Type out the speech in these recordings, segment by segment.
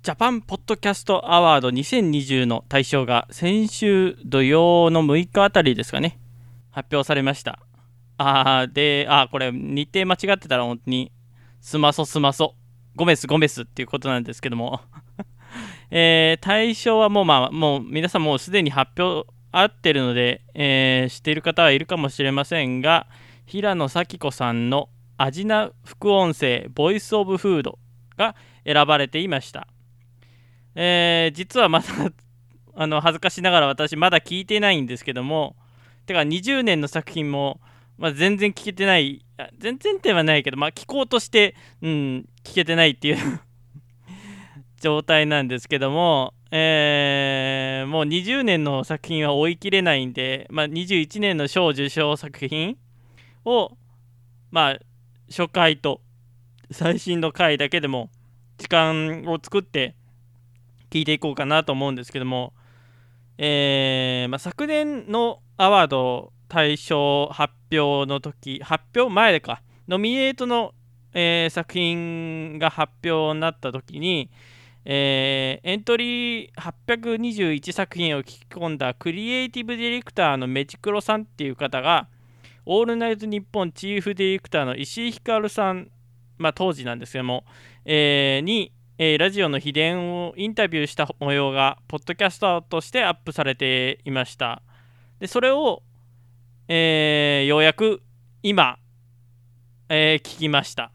ジャパンポッドキャストアワード2020の大賞が先週土曜の6日あたりですかね、発表されました。あー、で、あー、これ日程間違ってたら本当に、すまそすまそ、ゴメスゴメスっていうことなんですけども えー、対象はもうまあ、もう皆さんもうすでに発表あってるので、えー、知っている方はいるかもしれませんが、平野咲子さんのアジナ副音声、ボイスオブフードが選ばれていました。えー、実はまだ あの恥ずかしながら私まだ聞いてないんですけども、てか20年の作品も、まあ、全然聞けてない、全然ではないけど、まあ、聞こうとして、うん、聞けてないっていう 状態なんですけども、えー、もう20年の作品は追い切れないんで、まあ、21年の賞受賞作品を、まあ、初回と最新の回だけでも時間を作って聞いていこうかなと思うんですけども、えーまあ、昨年のアワード大賞発表の時発表前かノミネートの、えー、作品が発表になった時に、えー、エントリー821作品を聞き込んだクリエイティブディレクターのメチクロさんっていう方が、オールナイトニッポンチーフディレクターの石井ひかるさん、まあ、当時なんですけども、えー、に、えー、ラジオの秘伝をインタビューした模様が、ポッドキャストとしてアップされていました。で、それを、えー、ようやく今、えー、聞きました。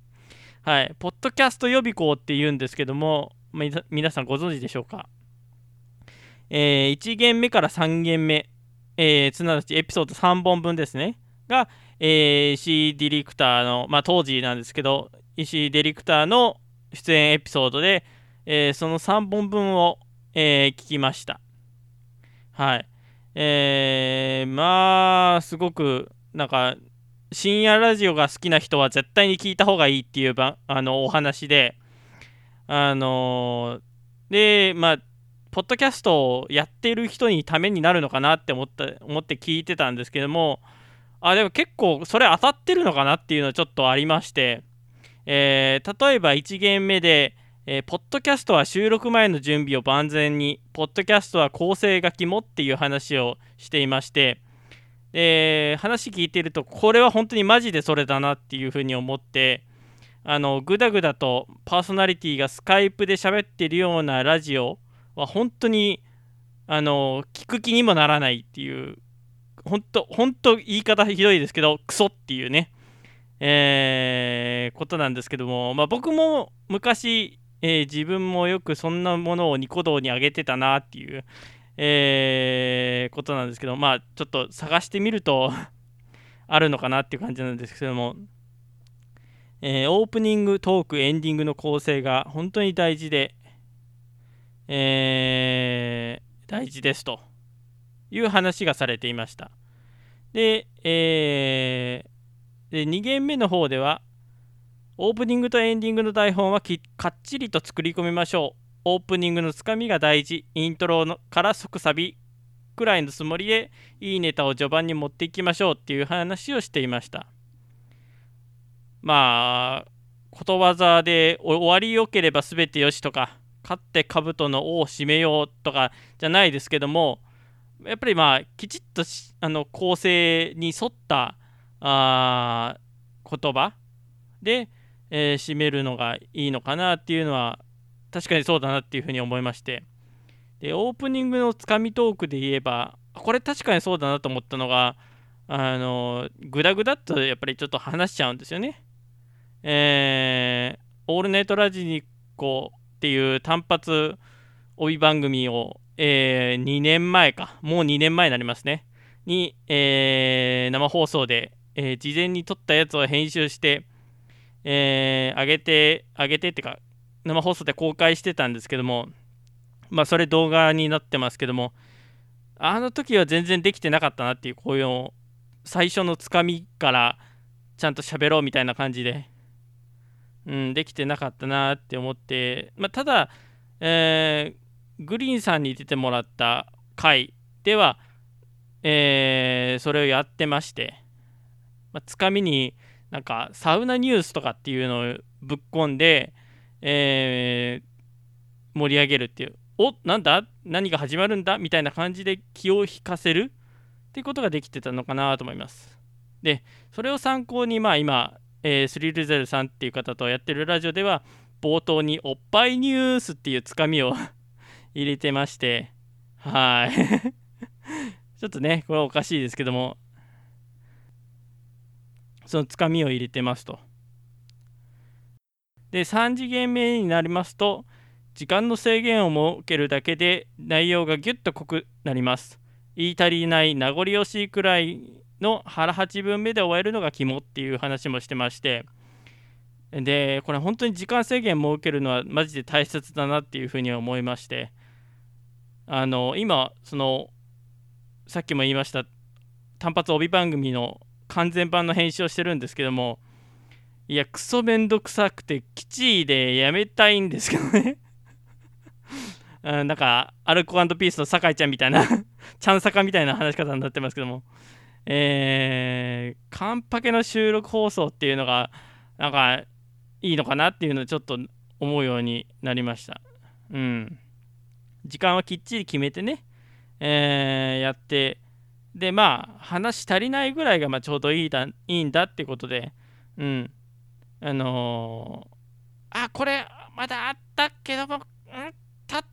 はい、ポッドキャスト予備校って言うんですけども、皆さんご存知でしょうか？えー、1限目から3限目、え、すなわちエピソード3本分ですね、が、えー、石井ディレクターの、まあ、当時なんですけど、石井ディレクターの出演エピソードで、えー、その3本分を、えー、聞きました。はい。えー、まあ、すごく、なんか、深夜ラジオが好きな人は絶対に聞いた方がいいっていうばあのお話で、あのー、で、まあ、ポッドキャストをやってる人にためになるのかなって思った思って聞いてたんですけども、あ、でも結構それ当たってるのかなっていうのはちょっとありまして、えー、例えば1限目で、えー、ポッドキャストは収録前の準備を万全に、ポッドキャストは構成が肝っていう話をしていまして、えー、話聞いてると、これは本当にマジでそれだなっていうふうに思って、あの、ぐだぐだとパーソナリティがスカイプで喋ってるようなラジオは本当に、あの、聞く気にもならないっていう、本当、本当言い方ひどいですけど、クソっていうね、えー、ことなんですけども、まあ、僕も昔、えー、自分もよくそんなものをニコ動に上げてたなっていう、えー、ことなんですけど、まあ、ちょっと探してみると あるのかなっていう感じなんですけども、えー、オープニング、トーク、エンディングの構成が本当に大事で、えー、大事ですという話がされていました。で、えー、で2ゲーム目の方では、オープニングとエンディングの台本はきかっちりと作り込みましょう。オープニングのつかみが大事、イントロのから即サビくらいのつもりでいいネタを序盤に持っていきましょうっていう話をしていました。まあ、ことわざで終わりよければ全てよしとか、勝って兜の尾を締めようとかじゃないですけども、やっぱりまあ、きちっとあの構成に沿ったあ言葉？で、えー、締めるのがいいのかなっていうのは確かにそうだなっていうふうに思いまして。でオープニングのつかみトークで言えばこれ確かにそうだなと思ったのがあのグダグダっとやっぱりちょっと話しちゃうんですよね。えー、オールネットラジニコっていう単発帯番組を、えー、2年前か。もう2年前になりますね。に、えー、生放送で、えー、事前に撮ったやつを編集して、えー、上げて、上げてってか、生放送で公開してたんですけども、まあ、それ動画になってますけども、あの時は全然できてなかったなっていう、こういう最初のつかみからちゃんと喋ろうみたいな感じで、うん、できてなかったなって思って、まあ、ただ、えー、グリーンさんに出てもらった回では、えー、それをやってまして、まあ、つかみになんかサウナニュースとかっていうのをぶっ込んで、え盛り上げるっていう。おなんだ？何が始まるんだ？みたいな感じで気を引かせる？っていうことができてたのかなと思います。でそれを参考にまあ今、えー、スリルゼルさんっていう方とやってるラジオでは冒頭におっぱいニュースっていうつかみを 入れてまして。はい。ちょっとねこれはおかしいですけども。そのつかみを入れてますと。で3次元目になりますと時間の制限を設けるだけで内容がぎゅっと濃くなります。言い足りない名残惜しいくらいの腹8分目で終えるのが肝っていう話もしてまして。でこれ本当に時間制限設けるのはマジで大切だなっていうふうに思いまして。あの今そのさっきも言いました単発帯番組の完全版の編集をしてるんですけどもいやクソめんどくさくてきちいでやめたいんですけどね。うん、なんかアルコピースの酒井ちゃんみたいな ちゃんさかみたいな話し方になってますけども。えー、カンパケの収録放送っていうのがなんかいいのかなっていうのをちょっと思うようになりました。うん。時間はきっちり決めてね、えー、やって、で、まあ、話足りないぐらいがまあちょうどいいだいいんだってことで、うん。あのー、あ、これ、まだあったけども、うんたっ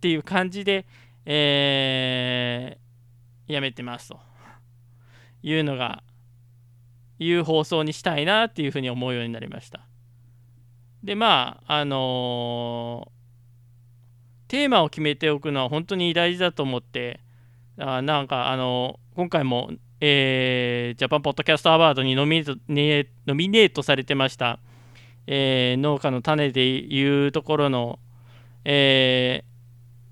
ていう感じで、えー、やめてますというのが、いう放送にしたいなっていうふうに思うようになりました。で、まあ、あのテーマを決めておくのは本当に大事だと思ってあなんかあの今回も、えー、ジャパンポッドキャストアワードにノミネート,、ね、ノミネートされてました、えー、農家の種でいうところの、えー、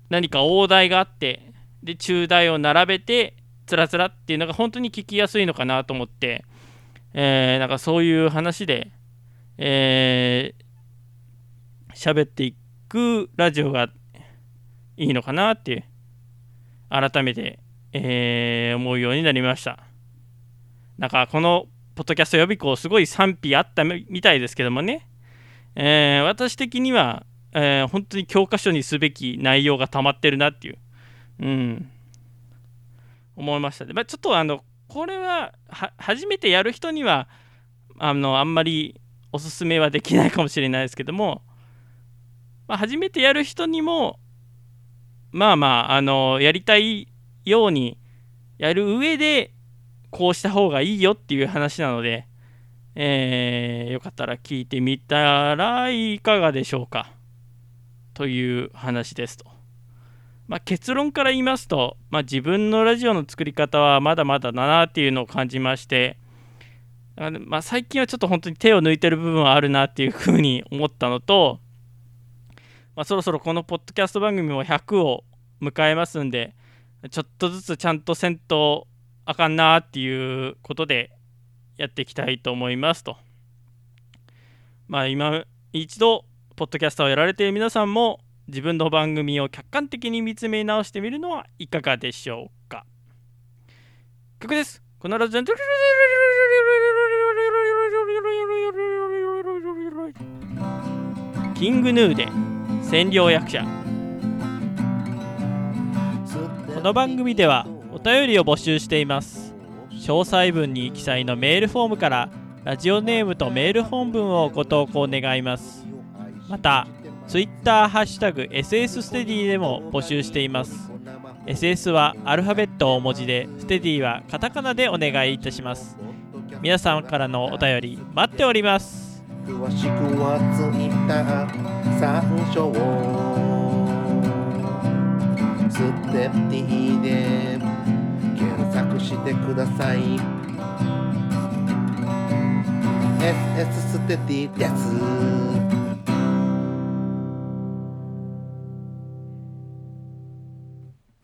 何か大台があってで中台を並べてつらつらっていうのが本当に聞きやすいのかなと思って、えー、なんかそういう話で、えー、喋っていくラジオがいいのかなって改めて、えー、思うようになりました。なんかこのポッドキャスト予備校すごい賛否あったみたいですけどもね、えー、私的には、えー、本当に教科書にすべき内容が溜まってるなっていう、うん、思いましたで、まあ、ちょっとあのこれは初めてやる人にはあのあんまりおすすめはできないかもしれないですけども、まあ、初めてやる人にもまあまあ、あの、やりたいようにやる上で、こうした方がいいよっていう話なので、えー、よかったら聞いてみたらいかがでしょうか？という話ですと。まあ、結論から言いますと、まあ、自分のラジオの作り方はまだまだだなっていうのを感じまして、まあ、最近はちょっと本当に手を抜いてる部分はあるなっていうふうに思ったのと、まあ、そろそろこのポッドキャスト番組も100を迎えますんで、ちょっとずつちゃんとせんとあかんなっていうことでやっていきたいと思いますと。まあ今一度、ポッドキャスターをやられている皆さんも自分の番組を客観的に見つめ直してみるのはいかがでしょうか。曲です。このラジオキングヌーで占領役者。この番組ではお便りを募集しています。詳細文に記載のメールフォームからラジオネームとメール本文をご投稿願います。また Twitter ハッシュタグ SS ステディでも募集しています。SS はアルファベット大文字でステディはカタカナでお願いいたします。皆さんからのお便り待っております。詳しくはツイッター参照ステッティで検索してください。SS ステッティです。